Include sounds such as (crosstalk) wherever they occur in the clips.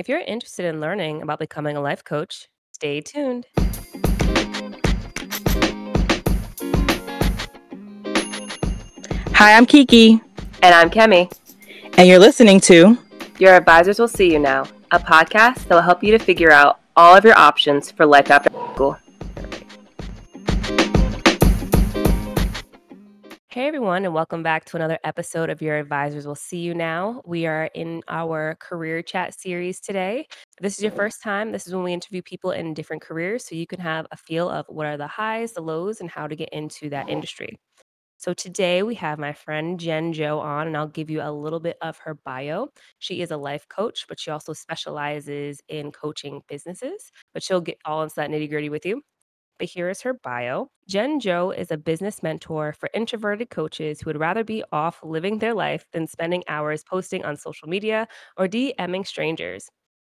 If you're interested in learning about becoming a life coach, stay tuned. Hi, I'm Kiki. And I'm Kemi. And you're listening to Your Advisors Will See You Now, a podcast that will help you to figure out all of your options for life after Hey everyone, and welcome back to another episode of Your Advisors Will See You Now. We are in our career chat series today. If this is your mm-hmm. first time. This is when we interview people in different careers so you can have a feel of what are the highs, the lows, and how to get into that industry. So today we have my friend Jen Joe on, and I'll give you a little bit of her bio. She is a life coach, but she also specializes in coaching businesses, but she'll get all into that nitty gritty with you. But here is her bio. Jen Joe is a business mentor for introverted coaches who would rather be off living their life than spending hours posting on social media or DMing strangers.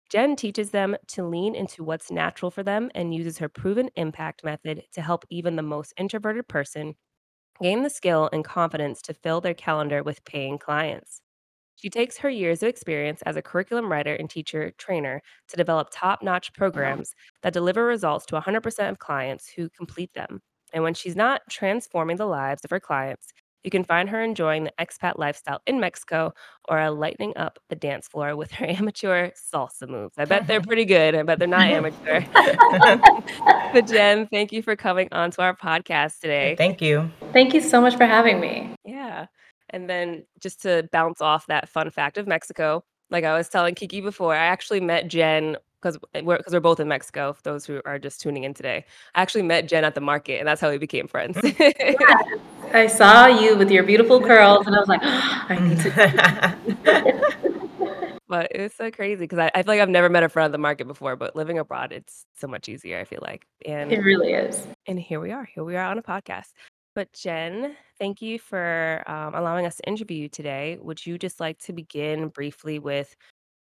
Jen teaches them to lean into what's natural for them and uses her proven impact method to help even the most introverted person gain the skill and confidence to fill their calendar with paying clients. She takes her years of experience as a curriculum writer and teacher trainer to develop top notch uh-huh. programs that deliver results to 100% of clients who complete them. And when she's not transforming the lives of her clients, you can find her enjoying the expat lifestyle in Mexico or lightening up the dance floor with her (laughs) amateur salsa moves. I bet they're (laughs) pretty good. I bet they're not amateur. (laughs) but Jen, thank you for coming on to our podcast today. Thank you. Thank you so much for having me. Yeah. And then just to bounce off that fun fact of Mexico, like I was telling Kiki before, I actually met Jen because we're because we're both in Mexico. For those who are just tuning in today, I actually met Jen at the market, and that's how we became friends. Mm. (laughs) yeah. I saw you with your beautiful curls, and I was like, oh, (gasps) I need to. (laughs) but it's so crazy because I, I feel like I've never met a friend at the market before. But living abroad, it's so much easier. I feel like, and it really is. And here we are. Here we are on a podcast. But Jen, thank you for um, allowing us to interview you today. Would you just like to begin briefly with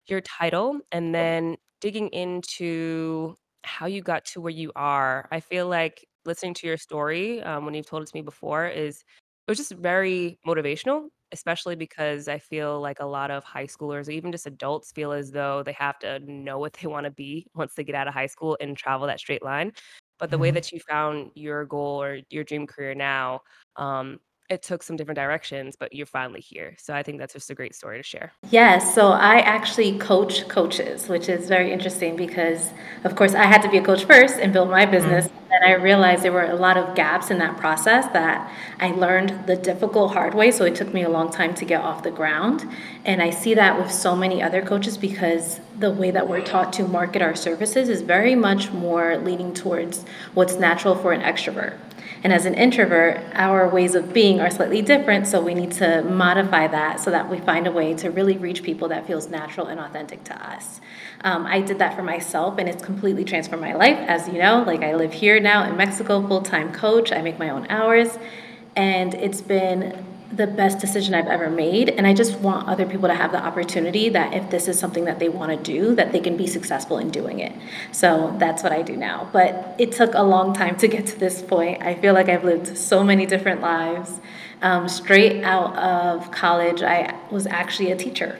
your title and then digging into how you got to where you are? I feel like listening to your story um, when you've told it to me before is it was just very motivational, especially because I feel like a lot of high schoolers, or even just adults, feel as though they have to know what they want to be once they get out of high school and travel that straight line. But the way Mhm. that you found your goal or your dream career now, um, it took some different directions, but you're finally here. So I think that's just a great story to share. Yes, so I actually coach coaches, which is very interesting because, of course, I had to be a coach first and build my mm-hmm. business. And I realized there were a lot of gaps in that process that I learned the difficult hard way. So it took me a long time to get off the ground. And I see that with so many other coaches because the way that we're taught to market our services is very much more leaning towards what's natural for an extrovert. And as an introvert, our ways of being are slightly different, so we need to modify that so that we find a way to really reach people that feels natural and authentic to us. Um, I did that for myself, and it's completely transformed my life. As you know, like I live here now in Mexico, full time coach. I make my own hours, and it's been the best decision I've ever made. And I just want other people to have the opportunity that if this is something that they want to do, that they can be successful in doing it. So that's what I do now. But it took a long time to get to this point. I feel like I've lived so many different lives. Um, straight out of college, I was actually a teacher.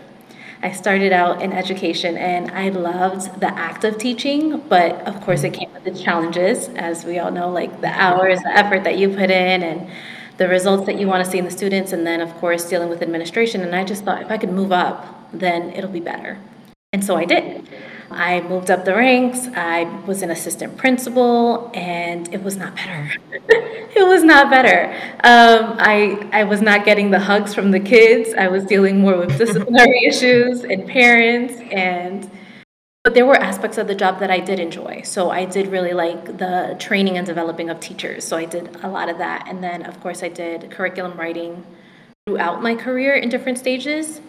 I started out in education and I loved the act of teaching, but of course it came with its challenges, as we all know, like the hours, the effort that you put in, and the results that you want to see in the students, and then, of course, dealing with administration. And I just thought if I could move up, then it'll be better. And so I did. I moved up the ranks. I was an assistant principal, and it was not better. (laughs) it was not better. Um, I I was not getting the hugs from the kids. I was dealing more with (laughs) disciplinary issues and parents, and but there were aspects of the job that I did enjoy. So I did really like the training and developing of teachers. So I did a lot of that. And then, of course, I did curriculum writing throughout my career in different stages.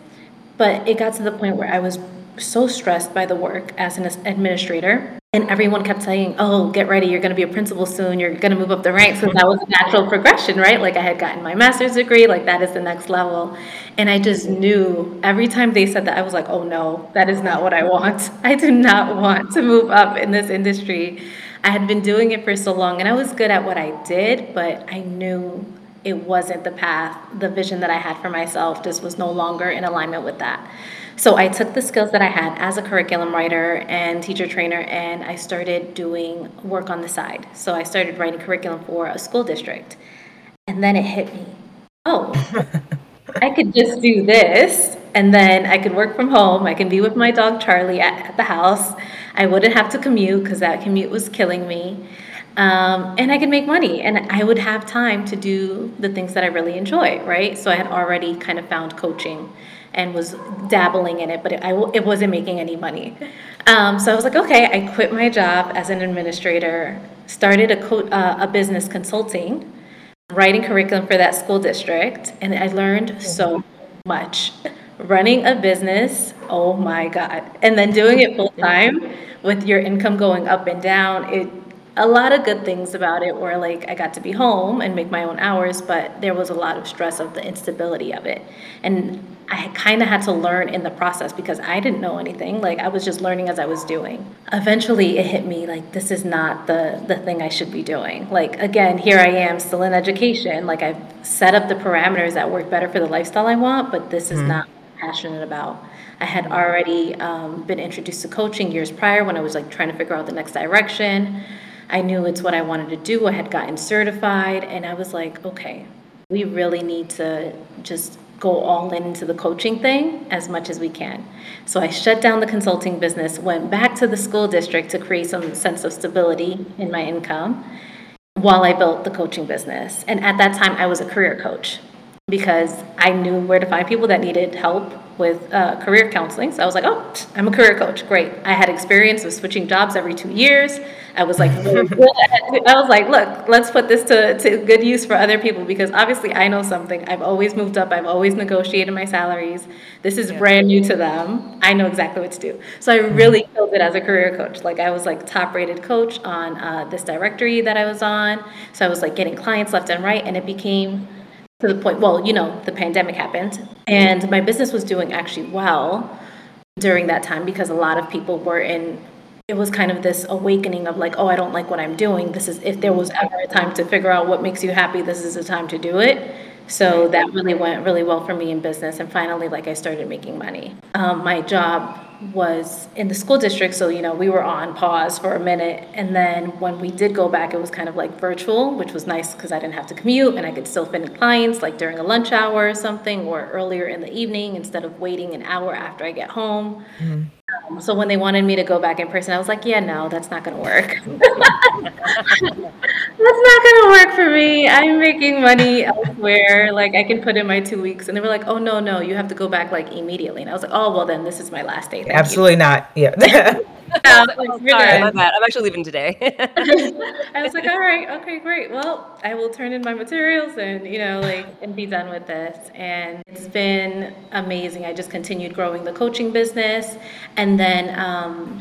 But it got to the point where I was so stressed by the work as an administrator. And everyone kept saying, Oh, get ready, you're to be a principal soon, you're to move up the ranks. That was a natural progression, right? Like I had gotten my master's degree, like that is the next level. And I just knew every time they said that, I was like, Oh no, that is not what I want. (laughs) I do not want to move up in this industry. I had been doing it for so long and I was good at what I did, but I knew it wasn't the path, the vision that I had for myself just was no longer in alignment with that. So I took the skills that I had as a curriculum writer and teacher trainer and I started doing work on the side. So I started writing curriculum for a school district. And then it hit me. Oh, (laughs) I could just do this and then I could work from home. I can be with my dog Charlie at, at the house. I wouldn't have to commute because that commute was killing me. Um, and I could make money and I would have time to do the things that I really enjoy, right? So I had already kind of found coaching and was dabbling in it, but it, I, it wasn't making any money. Um, so I was like, okay, I quit my job as an administrator, started a, co- uh, a business consulting, writing curriculum for that school district, and I learned so much. Running a business, oh my God. And then doing it full time with your income going up and down, it a lot of good things about it were like I got to be home and make my own hours, but there was a lot of stress of the instability of it. And I kind of had to learn in the process because I didn't know anything. Like I was just learning as I was doing. Eventually it hit me like this is not the the thing I should be doing. Like again, here I am still in education. Like I've set up the parameters that work better for the lifestyle I want, but this is mm-hmm. not passionate about. I had already um, been introduced to coaching years prior when I was like trying to figure out the next direction. I knew it's what I wanted to do. I had gotten certified, and I was like, okay, we really need to just go all in into the coaching thing as much as we can. So I shut down the consulting business, went back to the school district to create some sense of stability in my income while I built the coaching business. And at that time, I was a career coach because I knew where to find people that needed help with uh, career counseling. So I was like, oh, I'm a career coach. Great. I had experience of switching jobs every two years. I was like, (laughs) (laughs) I was like, look, let's put this to, to good use for other people because obviously I know something. I've always moved up. I've always negotiated my salaries. This is yeah. brand new to them. I know exactly what to do. So I really killed it as a career coach. Like I was like top rated coach on uh, this directory that I was on. So I was like getting clients left and right and it became to the point, well, you know, the pandemic happened and my business was doing actually well during that time because a lot of people were in it was kind of this awakening of like, oh, I don't like what I'm doing. This is if there was ever a time to figure out what makes you happy, this is the time to do it. So that really went really well for me in business. And finally, like I started making money. Um, my job was in the school district, so you know we were on pause for a minute, and then when we did go back, it was kind of like virtual, which was nice because I didn't have to commute and I could still fit in clients like during a lunch hour or something, or earlier in the evening instead of waiting an hour after I get home. Mm-hmm. So when they wanted me to go back in person, I was like, yeah, no, that's not going to work. (laughs) that's not going to work for me. I'm making money elsewhere. Like I can put in my two weeks. And they were like, oh, no, no, you have to go back like immediately. And I was like, oh, well, then this is my last day. Thank Absolutely you. not. Yeah. (laughs) (laughs) I was like, oh, sorry, my bad. I'm actually leaving today. (laughs) (laughs) I was like, all right, okay, great. Well, I will turn in my materials and, you know, like, and be done with this. And it's been amazing. I just continued growing the coaching business. And then, um,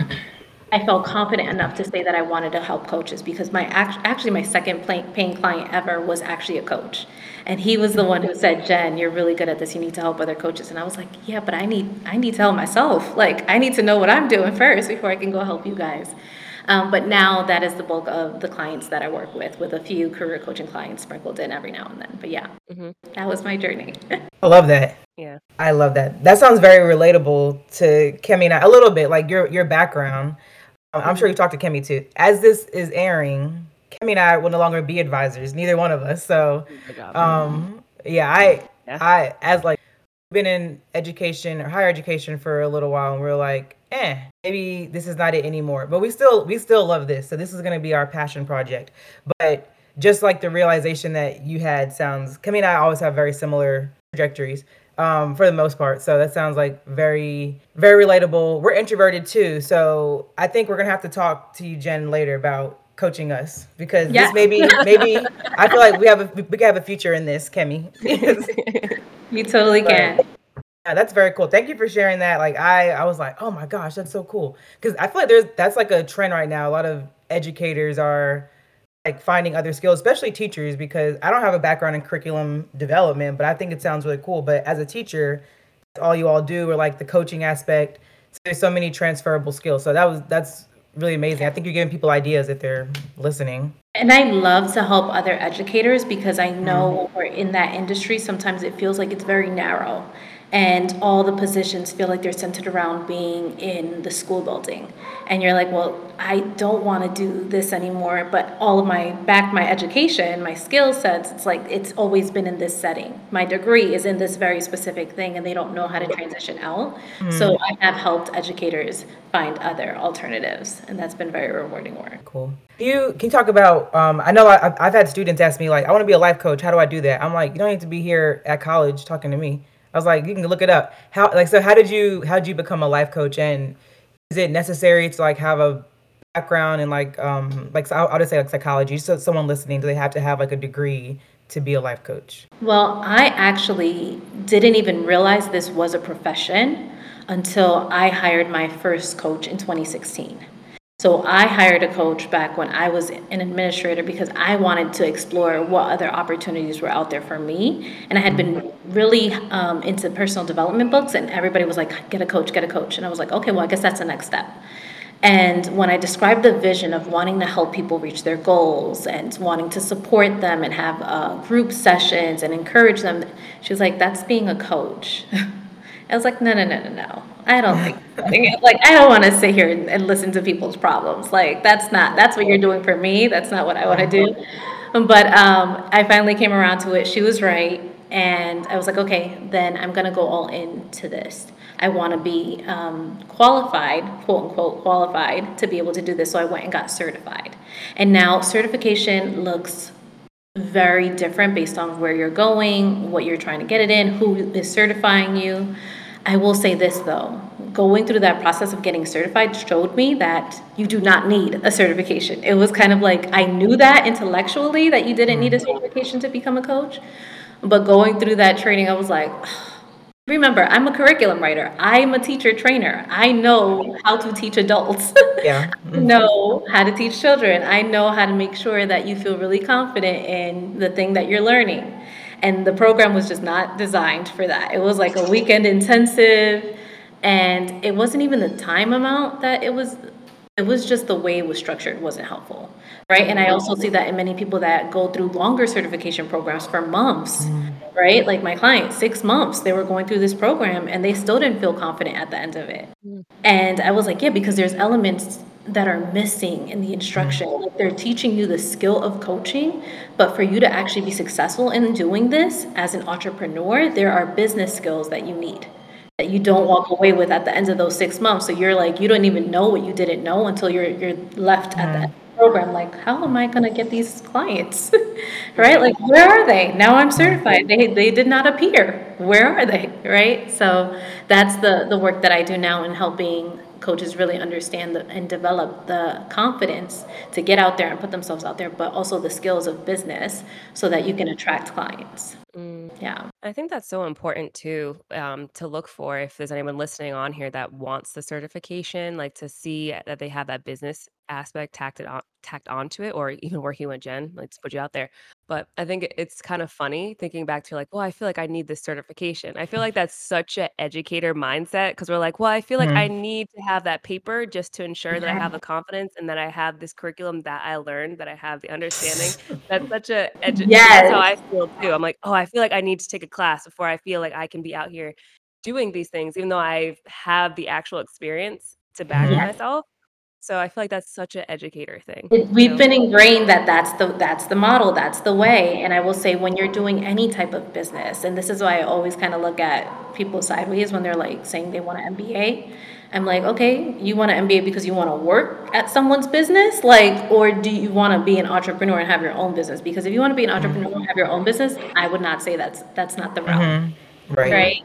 I felt confident enough to say that I wanted to help coaches because my actually my second paying client ever was actually a coach. And he was the one who said, "Jen, you're really good at this. You need to help other coaches." And I was like, "Yeah, but I need I need to help myself. Like I need to know what I'm doing first before I can go help you guys." Um, but now that is the bulk of the clients that I work with, with a few career coaching clients sprinkled in every now and then. But yeah, mm-hmm. that was my journey. (laughs) I love that. Yeah, I love that. That sounds very relatable to Kemi and I, a little bit, like your your background. I'm sure you talked to Kemi too. As this is airing, Kemi and I will no longer be advisors, neither one of us. So, oh um, yeah, I, yeah. I, as like been in education or higher education for a little while, and we're like, eh, maybe this is not it anymore. But we still, we still love this. So this is going to be our passion project. But just like the realization that you had sounds, Kemi and I always have very similar trajectories um, for the most part. So that sounds like very, very relatable. We're introverted too, so I think we're gonna have to talk to you, Jen, later about coaching us because yeah. this maybe, (laughs) maybe I feel like we have a we have a future in this, Kemi. (laughs) you totally but, can. Yeah, that's very cool. Thank you for sharing that. Like I, I was like, oh my gosh, that's so cool. Because I feel like there's that's like a trend right now. A lot of educators are like finding other skills, especially teachers, because I don't have a background in curriculum development, but I think it sounds really cool. But as a teacher, all you all do or like the coaching aspect. So there's so many transferable skills. So that was that's really amazing. I think you're giving people ideas if they're listening. And I love to help other educators because I know mm. we're in that industry, sometimes it feels like it's very narrow and all the positions feel like they're centered around being in the school building. And you're like well i don't want to do this anymore but all of my back my education my skill sets it's like it's always been in this setting. My degree is in this very specific thing and they don't know how to transition out. Mm. so i have helped educators find other alternatives and that's been very rewarding work. Cool. You can you talk about um, i know I, i've had students ask me like i want to be a life coach. How do i do that? I'm like you don't need to be here at college talking to me I was like, you can look it up. How like so? How did you how did you become a life coach? And is it necessary to like have a background in like um like so I'll, I'll just say like psychology? So someone listening, do they have to have like a degree to be a life coach? Well, I actually didn't even realize this was a profession until I hired my first coach in 2016. So I hired a coach back when I was an administrator because I wanted to explore what other opportunities were out there for me. And I had been really um, into personal development books, and everybody was like, get a coach, get a coach. And I was like, okay, well, I guess that's the next step. And when I described the vision of wanting to help people reach their goals and wanting to support them and have uh, group sessions and encourage them, she was like, that's being a coach. (laughs) I was like, no, no, no, no, no. I don't think (laughs) like I don't want to sit here and, and, listen to people's problems. Like that's not that's what you're doing for me. That's not what I want to do. But um, I finally came around to it. She was right, and I was like, okay, then I'm gonna go all into this. I want to be um, qualified, quote unquote, qualified to be able to do this. So I went and got certified, and now certification looks very different based on where you're going, what you're trying to get it in, who is certifying you. I will say this though going through that process of getting certified showed me that you do not need a certification. It was kind of like I knew that intellectually that you didn't need a mm-hmm. certification to become a coach. But going through that training, I was like, (sighs) remember, I'm a curriculum writer. I'm a teacher trainer. I know how to teach adults. (laughs) Yeah. Mm-hmm. know how to teach children. I know how to make sure that you feel really confident in the thing that you're learning. And the program was just not designed for that. It was like a weekend intensive, and it wasn't even the time amount that it was. It was just the way it was structured wasn't helpful, right? And I also see that in many people that go through longer certification programs for months, mm. right? Like my client, six months, they were going through this program and they still didn't feel confident at the end of it. Mm. And I was like, yeah, because there's elements that are missing in the instruction. Mm-hmm. Like they're teaching you the skill of coaching, but for you to actually be successful in doing this as an entrepreneur, there are business skills that you need that you don't walk away with at the end of those six months. So you're like, you don't even know what you didn't know until you're you're left at that mm-hmm. program. Like, how am I gonna get these clients? (laughs) right? Like, where are they? Now I'm certified. They they did not appear. Where are they? Right? So that's the the work that I do now in helping coaches really understand the, and develop the confidence to get out there and put themselves out there, but also the skills of business so that you can attract clients. Mm. Yeah. I think that's so important too, um, to look for if there's anyone listening on here that wants the certification, like to see that they have that business aspect tacked on tacked onto it, or even working with Jen, like to put you out there. But I think it's kind of funny thinking back to like, well, I feel like I need this certification. I feel (laughs) like that's such an educator mindset because we're like, well, I feel like I mm-hmm. need to have that paper just to ensure that I have the (laughs) confidence and that I have this curriculum that I learned, that I have the understanding. That's (laughs) such a edu- that's how I feel too. I'm like, oh, I feel like I need to take a class before I feel like I can be out here doing these things, even though I have the actual experience to back myself. So I feel like that's such an educator thing. We've been ingrained that that's the that's the model, that's the way. And I will say when you're doing any type of business, and this is why I always kind of look at people sideways when they're like saying they want an MBA. I'm like, okay, you want an MBA because you want to work at someone's business, like, or do you want to be an entrepreneur and have your own business? Because if you want to be an entrepreneur and have your own business, I would not say that's that's not the route, mm-hmm. right? Right.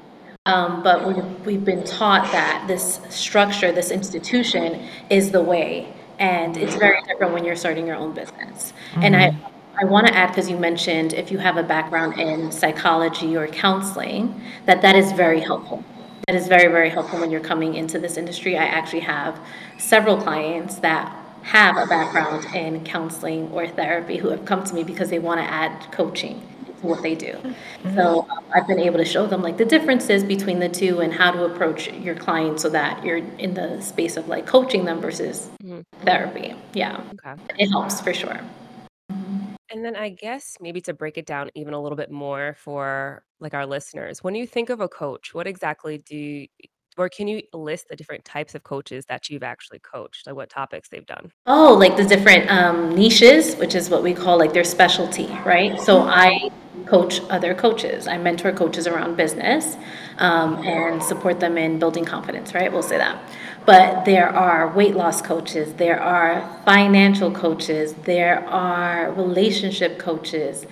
Um, but we've, we've been taught that this structure, this institution is the way. And it's very different when you're starting your own business. Mm-hmm. And I, mm-hmm. I want to add, because you mentioned if you have a background in psychology or counseling, that that is very helpful. That is very, very helpful when you're coming into this industry. I actually have several clients that have a background in counseling or therapy who have come to me because they want to add coaching what they do. Mm-hmm. So um, I've been able to show them like the differences between the two and how to approach your client so that you're in the space of like coaching them versus mm-hmm. therapy. Yeah. Okay. It helps for sure. And then I guess maybe to break it down even a little bit more for like our listeners, when you think of a coach, what exactly do you, or can you list the different types of coaches that you've actually coached, like what topics they've done? Oh, like the different um, niches, which is what we call like their specialty, right? So I coach other coaches. I mentor coaches around business um, and support them in building confidence, right? We'll say that. But there are weight loss coaches, there are financial coaches, there are relationship coaches,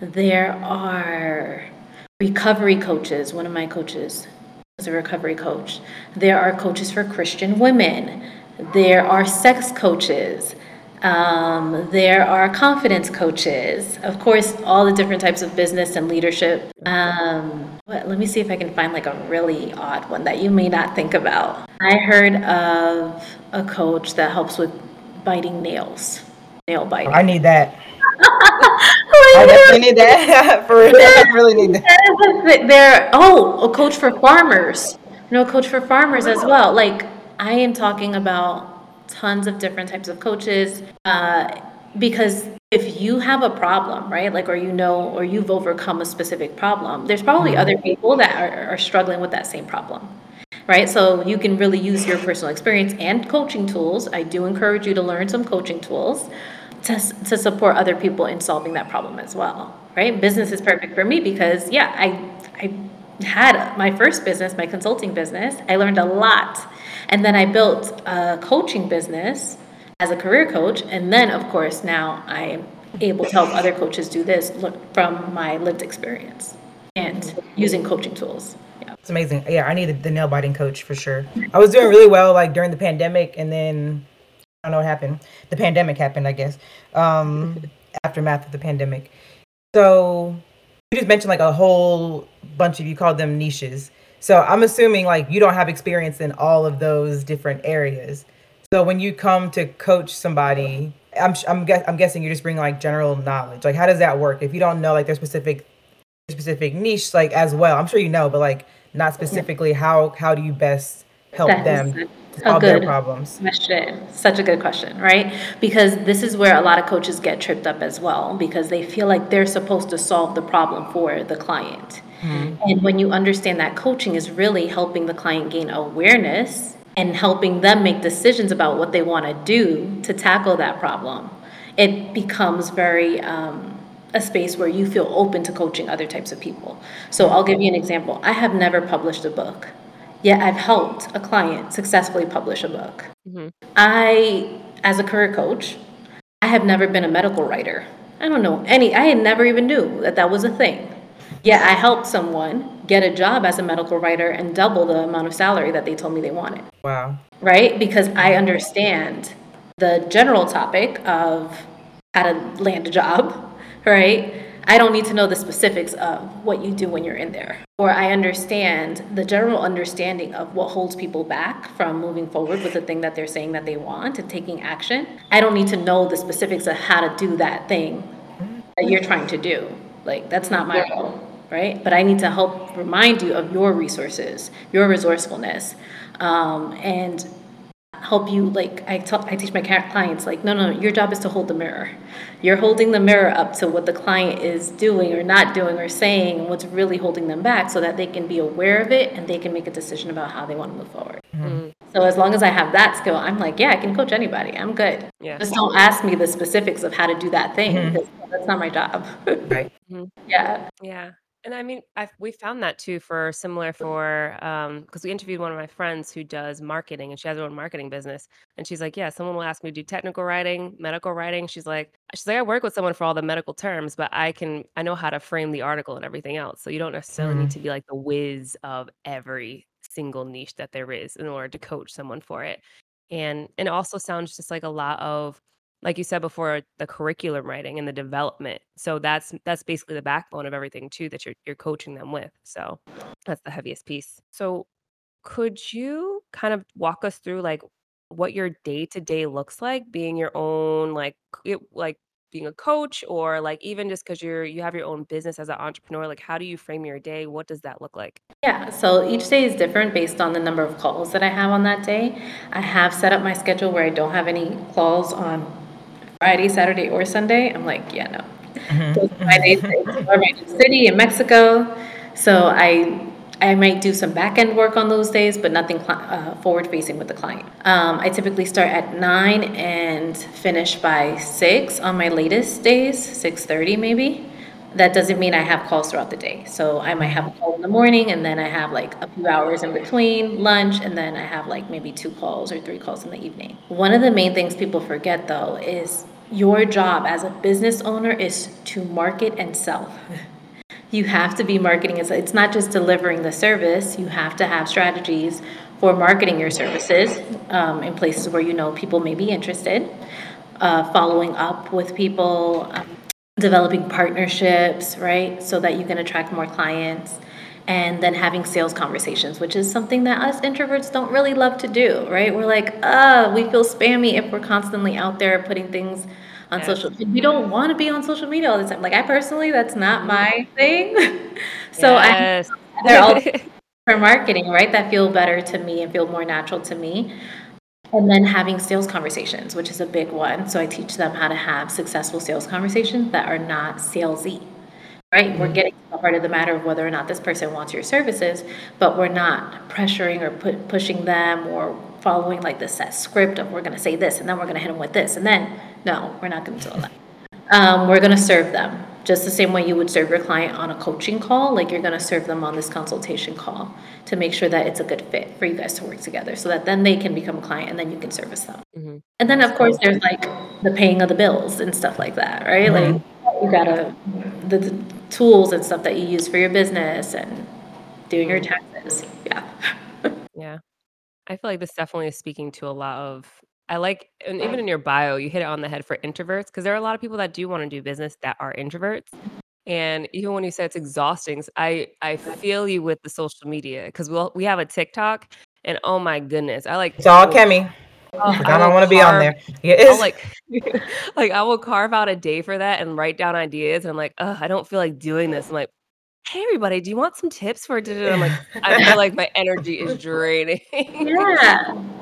there are recovery coaches. One of my coaches is a recovery coach. There are coaches for Christian women. There are sex coaches. Um, there are confidence coaches, of course, all the different types of business and leadership. Um, but let me see if I can find like a really odd one that you may not think about. I heard of a coach that helps with biting nails, nail biting. I need that. (laughs) I definitely need that. (laughs) (laughs) For real, I really need that. There, oh, a coach for farmers. A coach for farmers as well. Like I am talking about tons of different types of coaches uh, because if you have a problem right like or you know or you've overcome a specific problem there's probably mm-hmm. other people that are, are struggling with that same problem right so you can really use your personal experience and coaching tools i do encourage you to learn some coaching tools to, to support other people in solving that problem as well right business is perfect for me because yeah i i had my first business my consulting business i learned a lot and then I built a coaching business as a career coach. And then, of course, now I'm able to help other coaches do this from my lived experience and using coaching tools. Yeah. It's amazing. Yeah, I needed the nail biting coach for sure. I was doing really well like during the pandemic, and then I don't know what happened. The pandemic happened, I guess. Um, (laughs) aftermath of the pandemic. So you just mentioned like a whole bunch of you called them niches. So I'm assuming like you don't have experience in all of those different areas. So when you come to coach somebody, I'm I'm, guess, I'm guessing you just bring like general knowledge. Like how does that work? If you don't know like their specific specific niche like as well, I'm sure you know, but like not specifically how how do you best help that them solve their problems? Question. Such a good question, right? Because this is where a lot of coaches get tripped up as well because they feel like they're supposed to solve the problem for the client. Mm-hmm. And when you understand that coaching is really helping the client gain awareness and helping them make decisions about what they want to do to tackle that problem, it becomes very um, a space where you feel open to coaching other types of people. So I'll give you an example. I have never published a book, yet I've helped a client successfully publish a book. Mm-hmm. I, as a career coach, I have never been a medical writer. I don't know any, I had never even knew that that was a thing. Yet I helped someone get a job as a medical writer and double the amount of salary that they told me they wanted. Wow. Right? Because I understand the general topic of how to land a job, (laughs) right? I don't need to know the specifics of what you do when you're in there. Or I understand the general understanding of what holds people back from moving forward with the thing that they're saying that they want and taking action. I don't need to know the specifics of how to do that thing that you're trying to do. Like, that's not my role right? But I need to help remind you of your resources, your resourcefulness, um, and help you. Like I, t- I teach my clients, like, no, no, your job is to hold the mirror. You're holding the mirror up to what the client is doing or not doing or saying, what's really holding them back, so that they can be aware of it and they can make a decision about how they want to move forward. Mm-hmm. So as long as I have that skill, I'm like, yeah, I can coach anybody. I'm good. Yeah. Just don't ask me the specifics of how to do that thing mm-hmm. that's not my job. (laughs) right. Mm-hmm. Yeah. Yeah. And I mean, I've we found that too for similar for um because we interviewed one of my friends who does marketing and she has her own marketing business. And she's like, Yeah, someone will ask me to do technical writing, medical writing. She's like, she's like, I work with someone for all the medical terms, but I can I know how to frame the article and everything else. So you don't necessarily need mm-hmm. to be like the whiz of every single niche that there is in order to coach someone for it. And and it also sounds just like a lot of like you said before, the curriculum writing and the development. So that's that's basically the backbone of everything too that you're you're coaching them with. So that's the heaviest piece. So could you kind of walk us through like what your day to day looks like being your own like it, like being a coach or like even just because you're you have your own business as an entrepreneur like how do you frame your day what does that look like yeah so each day is different based on the number of calls that i have on that day i have set up my schedule where i don't have any calls on Friday, Saturday, or Sunday, I'm like, yeah, no, Mm-hmm. my days to city in Mexico. So I I might do some back end work on those days, but nothing uh, forward facing with the client. Um, I typically start at nine and finish by six on my latest days, six thirty maybe. That doesn't mean I have calls throughout the day. So I might have a call in the morning, and then I have like a few hours in between lunch, and then I have like maybe two calls or three calls in the evening. One of the main things people forget though is your job as a business owner is to market and sell. (laughs) you have to be marketing it's not just delivering the service. You have to have strategies for marketing your services um, in places where you know people may be interested uh, following up with people um, developing partnerships right so that you can attract more clients and then having sales conversations which is something that us introverts don't really love to do right? We're like uh we feel spammy if we're constantly out there putting things on yes. social we don't want to be on social media all the time. Like i personally that's not mm-hmm. my thing. (laughs) So yes. i (laughs) they're all (laughs) for marketing right? That feel better to me and feel more natural to me. And then having sales conversations which is a big one. So i teach them how to have successful sales conversations that are not salesy right? We're getting to the heart of the matter of whether or not this person wants your services but we're not pressuring or put, pushing them or following like the set script of we're going to say this and then we're going to hit them with this and then no we're not going to do that. Um, we're going to serve them just the same way you would serve your client on a coaching call like you're going to serve them on this consultation call to make sure that it's a good fit for you guys to work together so that then they can become a client and then you can service them. Mm-hmm. and then of course there's like the paying of the bills and stuff like that right? Mm-hmm. like you gotta the, the tools and stuff that you use for your business and doing your mm. taxes yeah (laughs) yeah I feel like this definitely is speaking to a lot of I like and even in your bio, you hit it on the head for introverts because there are a lot of people that do want to do business that are introverts. And even when you say it's exhausting, I I feel you with the social media because we'll we have a TikTok and oh my goodness, I like it's all Kemi. Oh, I, I don't want to be on there. (laughs) Yeah, like (laughs) like I will carve out a day for that and write down ideas. And I'm like, oh, I don't feel like doing this. I'm like, hey everybody, do you want some tips for? I'm like, I feel (laughs) like my energy is draining. Yeah.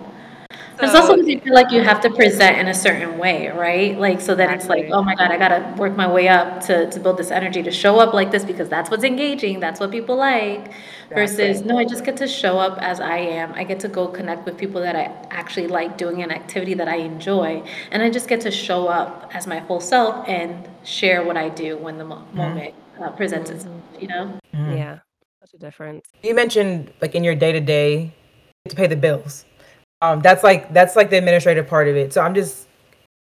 There's also because you feel like you have to present in a certain way, right? Like so that it's like, oh my god, I gotta work my way up to to build this energy to show up like this because that's what's engaging, that's what people like. Versus no, I just get to show up as I am. I get to go connect with people that I actually like doing an activity that I enjoy, and I just get to show up as my full self and share what I do when the mo- mm-hmm. moment uh, presents itself. You know? Mm-hmm. Yeah, such a difference. You mentioned like in your day to day to pay the bills. Um, that's like that's like the administrative part of it. So I'm just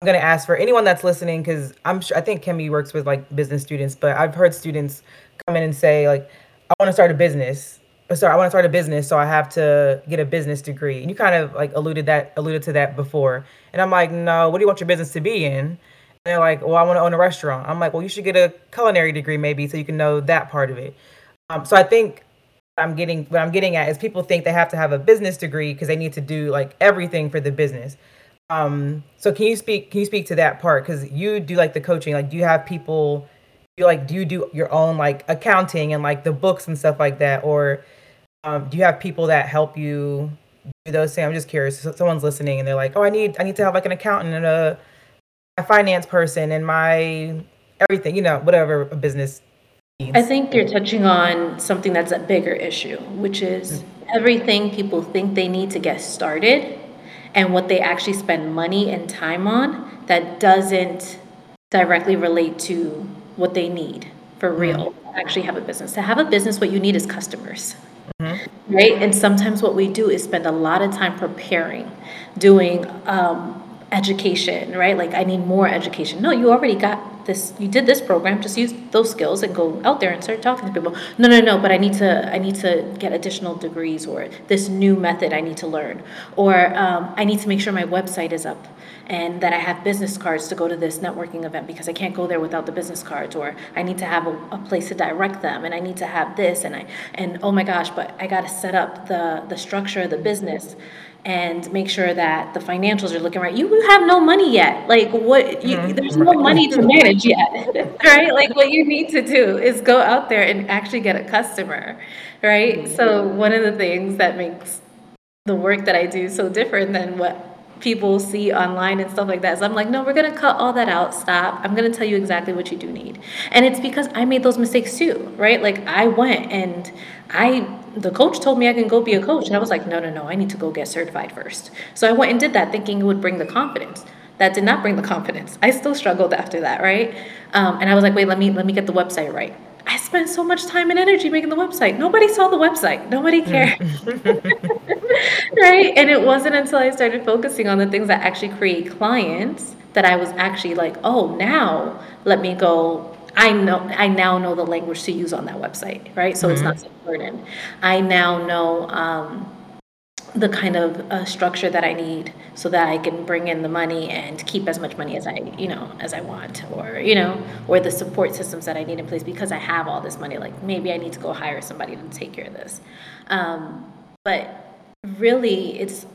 I'm gonna ask for anyone that's listening because I'm sure I think Kemi works with like business students, but I've heard students come in and say like I want to start a business. Sorry, I want to start a business, so I have to get a business degree. And you kind of like alluded that alluded to that before. And I'm like, no, what do you want your business to be in? And they're like, well, I want to own a restaurant. I'm like, well, you should get a culinary degree maybe so you can know that part of it. Um, so I think I'm getting what I'm getting at is people think they have to have a business degree because they need to do like everything for the business. Um, so can you speak can you speak to that part because you do like the coaching like do you have people you like do you do your own like accounting and like the books and stuff like that or um, do you have people that help you do those things? I'm just curious. So someone's listening and they're like, oh, I need I need to have like an accountant and a, a finance person and my everything, you know, whatever a business I think you're touching on something that's a bigger issue, which is everything people think they need to get started and what they actually spend money and time on that doesn't directly relate to what they need for mm-hmm. real actually have a business. To have a business, what you need is customers. Mm-hmm. Right? And sometimes what we do is spend a lot of time preparing, doing um, education, right? Like, I need more education. No, you already got this you did this program just use those skills and go out there and start talking to people no no no but i need to i need to get additional degrees or this new method i need to learn or um, i need to make sure my website is up and that i have business cards to go to this networking event because i can't go there without the business cards or i need to have a, a place to direct them and i need to have this and i and oh my gosh but i got to set up the the structure of the business and make sure that the financials are looking right. You have no money yet. Like what you, mm-hmm. there's no money to manage yet. (laughs) right? Like what you need to do is go out there and actually get a customer. Right? Mm-hmm. So one of the things that makes the work that I do so different than what people see online and stuff like that. So I'm like, no, we're gonna cut all that out. Stop. I'm gonna tell you exactly what you do need. And it's because I made those mistakes too, right? Like I went and I the coach told me I can go be a coach. And I was like, no, no, no, I need to go get certified first. So I went and did that thinking it would bring the confidence. That did not bring the confidence. I still struggled after that, right? Um, and I was like, wait, let me let me get the website right. I spent so much time and energy making the website. Nobody saw the website. Nobody hmm. cared. (laughs) right? And it wasn't until I started focusing on the things that actually create clients that I was actually like, oh, now let me go. I know I now know the language to use on that website, right? So mm-hmm. it's not so burden. I now know um, the kind of uh, structure that I need so that I can bring in the money and keep as much money as I, you know, as I want, or you know, or the support systems that I need in place because I have all this money. Like maybe I need to go hire somebody to take care of this. Um, but really, it's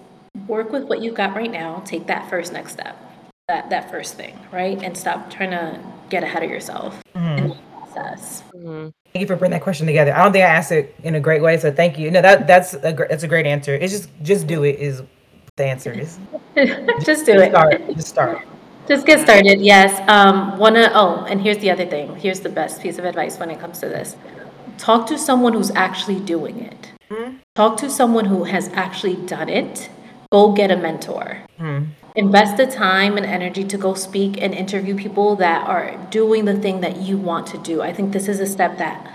work with what you've got right now. Take that first next step, that that first thing, right, and stop trying to get ahead of yourself mm-hmm. in the process. Mm-hmm. Thank you for bringing that question together. I don't think I asked it in a great way, so thank you. No, that that's a that's a great answer. It's just just do it is the answer is. (laughs) just do just it. Start. Just start. Just get started. Yes. Um. Wanna. Oh, and here's the other thing. Here's the best piece of advice when it comes to this. Talk to someone who's actually doing it. Mm-hmm. Talk to someone who has actually done it. Go get a mentor. Mm-hmm invest the time and energy to go speak and interview people that are doing the thing that you want to do. I think this is a step that,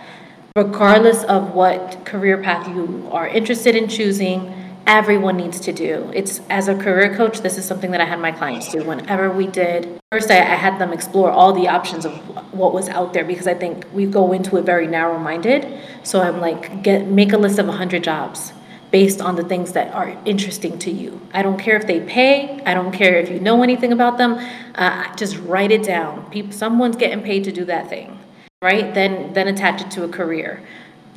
regardless of what career path you are interested in choosing, everyone needs to do. It's as a career coach, this is something that I had my clients do. Whenever we did, first I, I had them explore all the options of what was out there because I think we go into it very narrow minded. So I'm like, get make a list of 100 jobs based on the things that are interesting to you. I don't care if they pay, I don't care if you know anything about them. Uh, just write it down. People, someone's getting paid to do that thing, right? Then, then attach it to a career.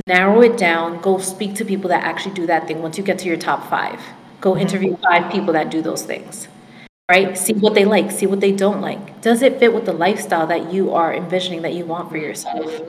Narrow it down. Go speak to people that actually do that thing. Once you get to your top five, go mm-hmm. interview five people that do those things, right? See what they like, see what they don't like. Does it fit with the lifestyle that you are envisioning that you want for yourself?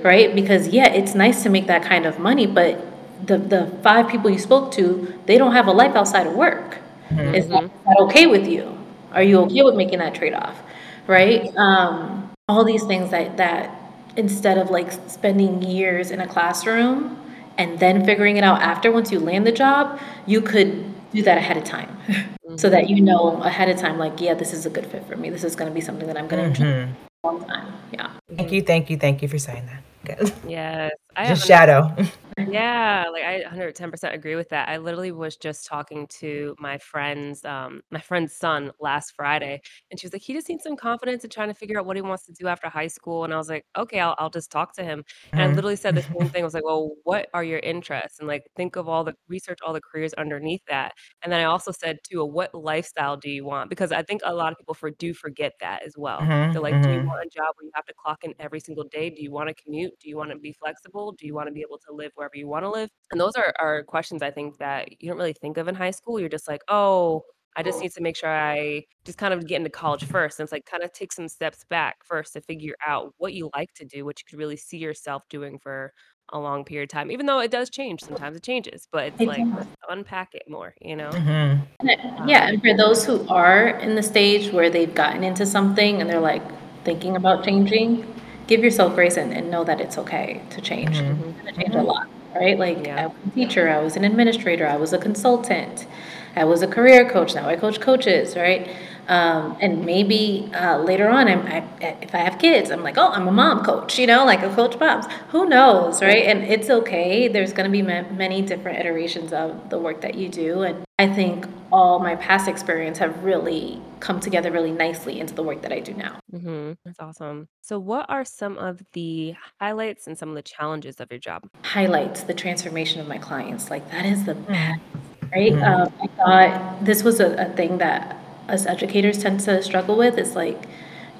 Right? Because yeah, it's nice to make that kind of money, but the, the five people you spoke to, they don't have a life outside of work. Mm-hmm. Is, that, is that okay with you? Are you okay with making that trade off? Right? Um, all these things that, that instead of like spending years in a classroom and then figuring it out after once you land the job, you could do that ahead of time mm-hmm. (laughs) so that you know ahead of time, like, yeah, this is a good fit for me. This is going to be something that I'm going to mm-hmm. enjoy a long time. Yeah. Thank you. Thank you. Thank you for saying that. Good. Yes. I Just shadow. (laughs) (laughs) Yeah, like I 110% agree with that. I literally was just talking to my friend's um my friend's son last Friday and she was like he just needs some confidence in trying to figure out what he wants to do after high school and I was like, "Okay, I'll I'll just talk to him." And I Mhm. literally said the same thing. I was like, "Well, what are your interests?" And like think of all the research all the careers underneath that. And then I also said too, "What lifestyle do you want?" Because I think a lot of people for do forget that as well. Mhm, They're like, "Do you mhm. want a job where you have to clock in every single day? Do you want to commute? Do you want to be flexible? Do you want to be able to live wherever you want to live?" And those are are questions I think that you don't really think of in high school. You're just like, "Oh, I just need to make sure I just kind of get into college first. And it's like kind of take some steps back first to figure out what you like to do, what you could really see yourself doing for a long period of time. Even though it does change, sometimes it changes, but it's like unpack it more, you know? Mm-hmm. Yeah, and for those who are in the stage where they've gotten into something and they're like thinking about changing, give yourself grace and, and know that it's okay to change. Mm-hmm. It's gonna change a lot right? Like yeah. I was a teacher, I was an administrator, I was a consultant, I was a career coach. Now I coach coaches, right? Um, and maybe uh, later on, I'm, I, if I have kids, I'm like, oh, I'm a mom coach, you know, like a coach moms. Who knows, right? And it's okay. There's going to be ma- many different iterations of the work that you do, and I think all my past experience have really come together really nicely into the work that I do now. Mm-hmm. That's awesome. So, what are some of the highlights and some of the challenges of your job? Highlights the transformation of my clients. Like that is the best, right? Mm-hmm. Um, I thought this was a, a thing that us educators tend to struggle with is like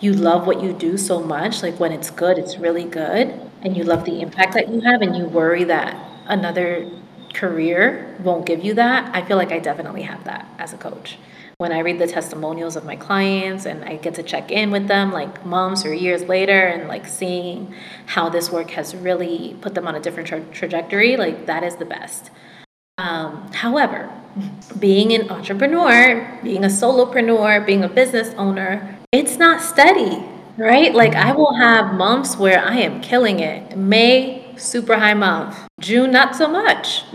you love what you do so much like when it's good it's really good and you love the impact that you have and you worry that another career won't give you that i feel like i definitely have that as a coach. When i read the testimonials of my clients and i get to check in with them like months or years later and like seeing how this work has really put them on a different tra- trajectory like that is the best. Um, however being an entrepreneur, being a solopreneur, being a business owner, it's not steady, right? Like I will have months where I am killing it. May, super high month. June, not so much. (laughs)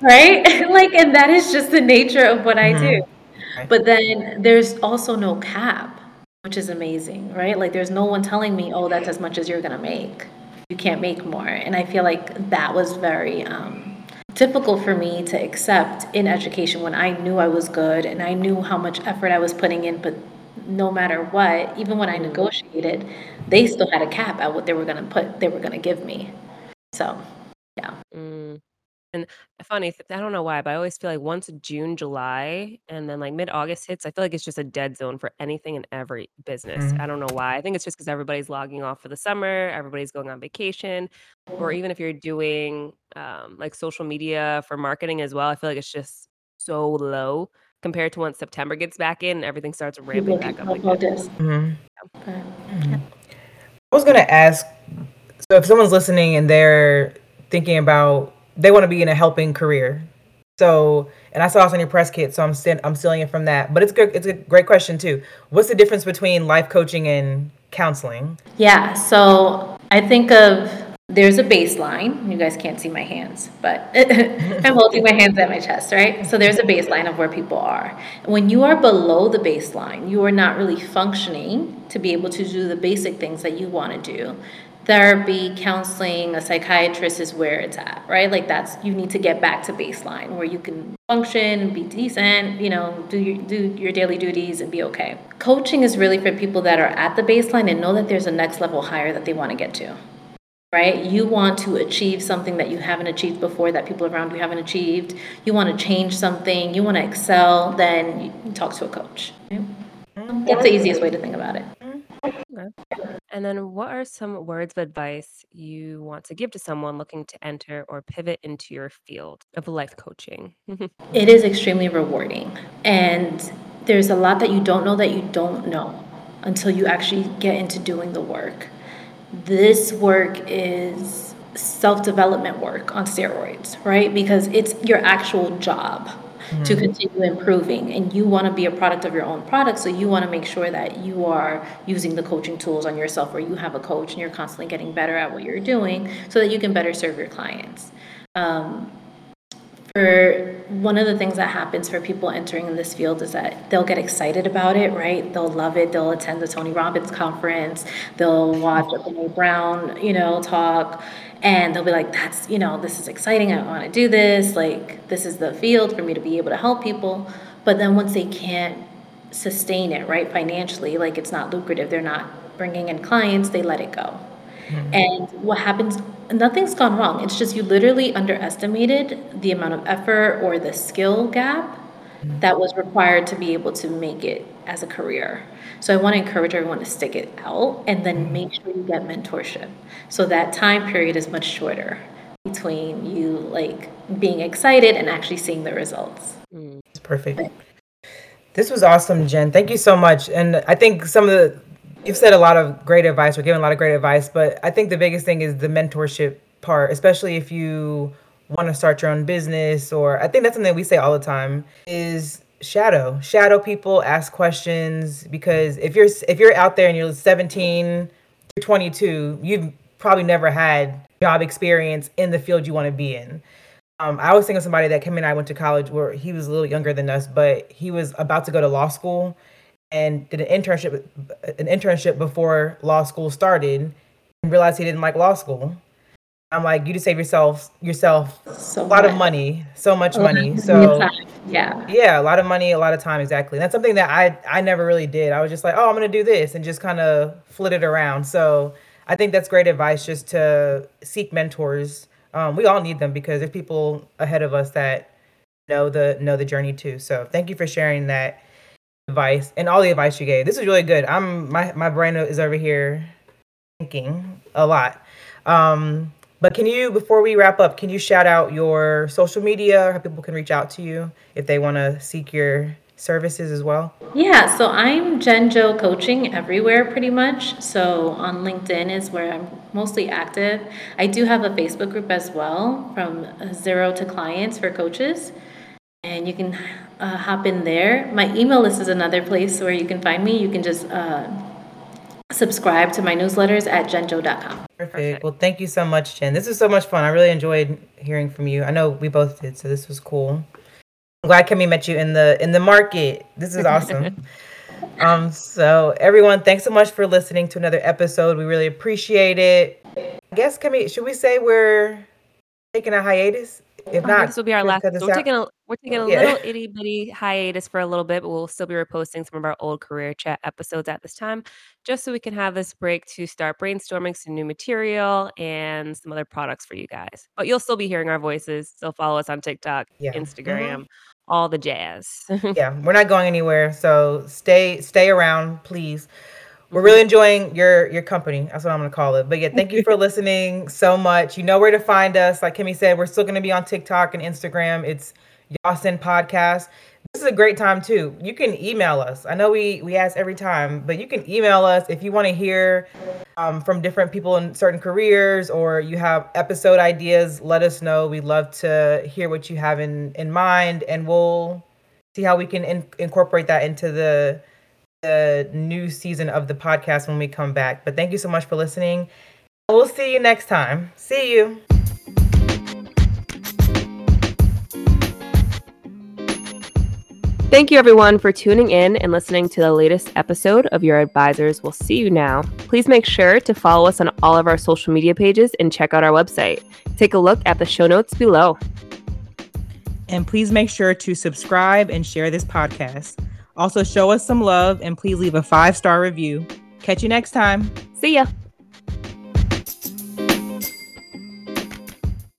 right? (laughs) like, and that is just the nature of what I do. Mm-hmm. But then there's also no cap, which is amazing, right? Like, there's no one telling me, oh, that's as much as you're going to make. You can't make more. And I feel like that was very, um, difficult for me to accept in education when I knew I was good and I knew how much effort I was putting in, but no matter what, even when I mm. negotiated, they still had a cap at what they were going to put, they were going to give me. So, yeah. Mm. And funny, I don't know why, but I always feel like once June, July, and then like mid August hits, I feel like it's just a dead zone for anything and every business. I don't know why. I think it's just because everybody's logging off for the summer, everybody's going on vacation, or even if you're doing um, like social media for marketing as well, I feel like it's just so low compared to once September gets back in, everything starts ramping back up again. hmm hmm I was gonna ask, so if someone's listening and they're thinking about they want to be in a helping career. So, and I saw this on your press kit, so I'm st- I'm stealing it from that. But it's good. It's a great question too. What's the difference between life coaching and counseling? Yeah. So I think of there's a baseline. You guys can't see my hands, but (laughs) I'm holding my hands at my chest, right? So there's a baseline of where people are. When you are below the baseline, you are not really functioning to be able to do the basic things that you want to do therapy, counseling, a psychiatrist is where it's at, right? Like that's you need to get back to baseline where you can function, be decent, you know, do your do your daily duties and be okay. Coaching is really for people that are at the baseline and know that there's a next level higher that they want to get to. Right? You want to achieve something that you haven't achieved before that people around you haven't achieved. You want to change something, you want to excel, then you talk to a coach. Right? That's the easiest way to think about it. Okay. And then what are some words of advice you want to give to someone looking to enter or pivot into your field of life coaching? (laughs) It is extremely rewarding. And there's a lot that you don't know that you don't know until you actually get into doing the work. This work is self development work on steroids, right? Because it's your actual job. To continue improving. And you want to be a product of your own product so you want to make sure that you are using the coaching tools on yourself or you have a coach and you're constantly getting better at what you're doing so that you can better serve your clients. Um, for one of the things that happens for people entering in this field is that they'll get excited about it, right? They'll love it. They'll attend the Tony Robbins conference. They'll watch a Brown, you know, talk, and they'll be like, "That's you know, this is exciting. I want to do this. Like, this is the field for me to be able to help people." But then once they can't sustain it, right, financially, like it's not lucrative, they're not bringing in clients, they let it go. Mm-hmm. And what happens nothing's gone wrong. It's just you literally underestimated the amount of effort or the skill gap mm-hmm. that was required to be able to make it as a career. So I want to encourage everyone to stick it out and then mm-hmm. make sure you get mentorship. So that time period is much shorter between you like being excited and actually seeing the results. Mm. It's perfect. This was awesome, Jen. Thank you so much. And I think some of the You've said a lot of great advice. We're giving a lot of great advice, but I think the biggest thing is the mentorship part, especially if you want to start your own business or I think that's something we say all the time is shadow. Shadow people, ask questions because if you're if you're out there and you're 17 to 22, you've probably never had job experience in the field you want to be in. Um, I was thinking of somebody that Kim and I went to college where he was a little younger than us, but he was about to go to law school and did an internship an internship before law school started and realized he didn't like law school. I'm like, you just save yourself yourself so a lot much. of money, so much money. So yeah, yeah, a lot of money, a lot of time, exactly. And that's something that I I never really did. I was just like, oh, I'm gonna do this, and just kind of flit it around. So I think that's great advice, just to seek mentors. Um, we all need them because there's people ahead of us that know the know the journey too. So thank you for sharing that advice and all the advice you gave. This is really good. I'm my my brain is over here thinking a lot. Um, but can you, before we wrap up, can you shout out your social media, or how people can reach out to you if they want to seek your services as well? Yeah, so I'm Jen Joe Coaching everywhere pretty much. So on LinkedIn is where I'm mostly active. I do have a Facebook group as well from zero to clients for coaches. and you can uh, hop in there. My email list is another place where you can find me. You can just uh, subscribe to my newsletters at jenjoe.com. Perfect. Perfect. Well, thank you so much, Jen. This was so much fun. I really enjoyed hearing from you. I know we both did, so this was cool. I'm glad Kemi met you in the in the market. This is awesome. (laughs) um, so everyone, thanks so much for listening to another episode. We really appreciate it. I guess Kemi, should we say we're taking a hiatus? If not, this will be our last. We're taking a we're taking a yeah. little (laughs) itty bitty hiatus for a little bit, but we'll still be reposting some of our old career chat episodes at this time, just so we can have this break to start brainstorming some new material and some other products for you guys. But you'll still be hearing our voices. So follow us on TikTok, yeah. Mm-hmm. Instagram, mm-hmm. all the jazz. (laughs) yeah, we're not going anywhere. So stay stay around, please we're really (laughs) enjoying your your company. That's what I'm gonna call it. But yeah, thank you for listening so much. You know where to find us. Like Kimmy said, we're still gonna be on TikTok and Instagram. It's Yawsyn Podcast. This is a great time too. You can email us. I know we we ask every time, but you can email us if you want to hear um, from different people in certain careers or you have episode ideas. Let us know. We'd love to hear what you have in in mind, and we'll see how we can in, incorporate that into the the new season of the podcast when we come back. But thank you so much for listening. We'll see you next time. See you. Thank you, everyone, for tuning in and listening to the latest episode of Your Advisors Will See You Now. Please make sure to follow us on all of our social media pages and check out our website. Take a look at the show notes below. And please make sure to subscribe and share this podcast. Also, show us some love and please leave a five star review. Catch you next time. See ya.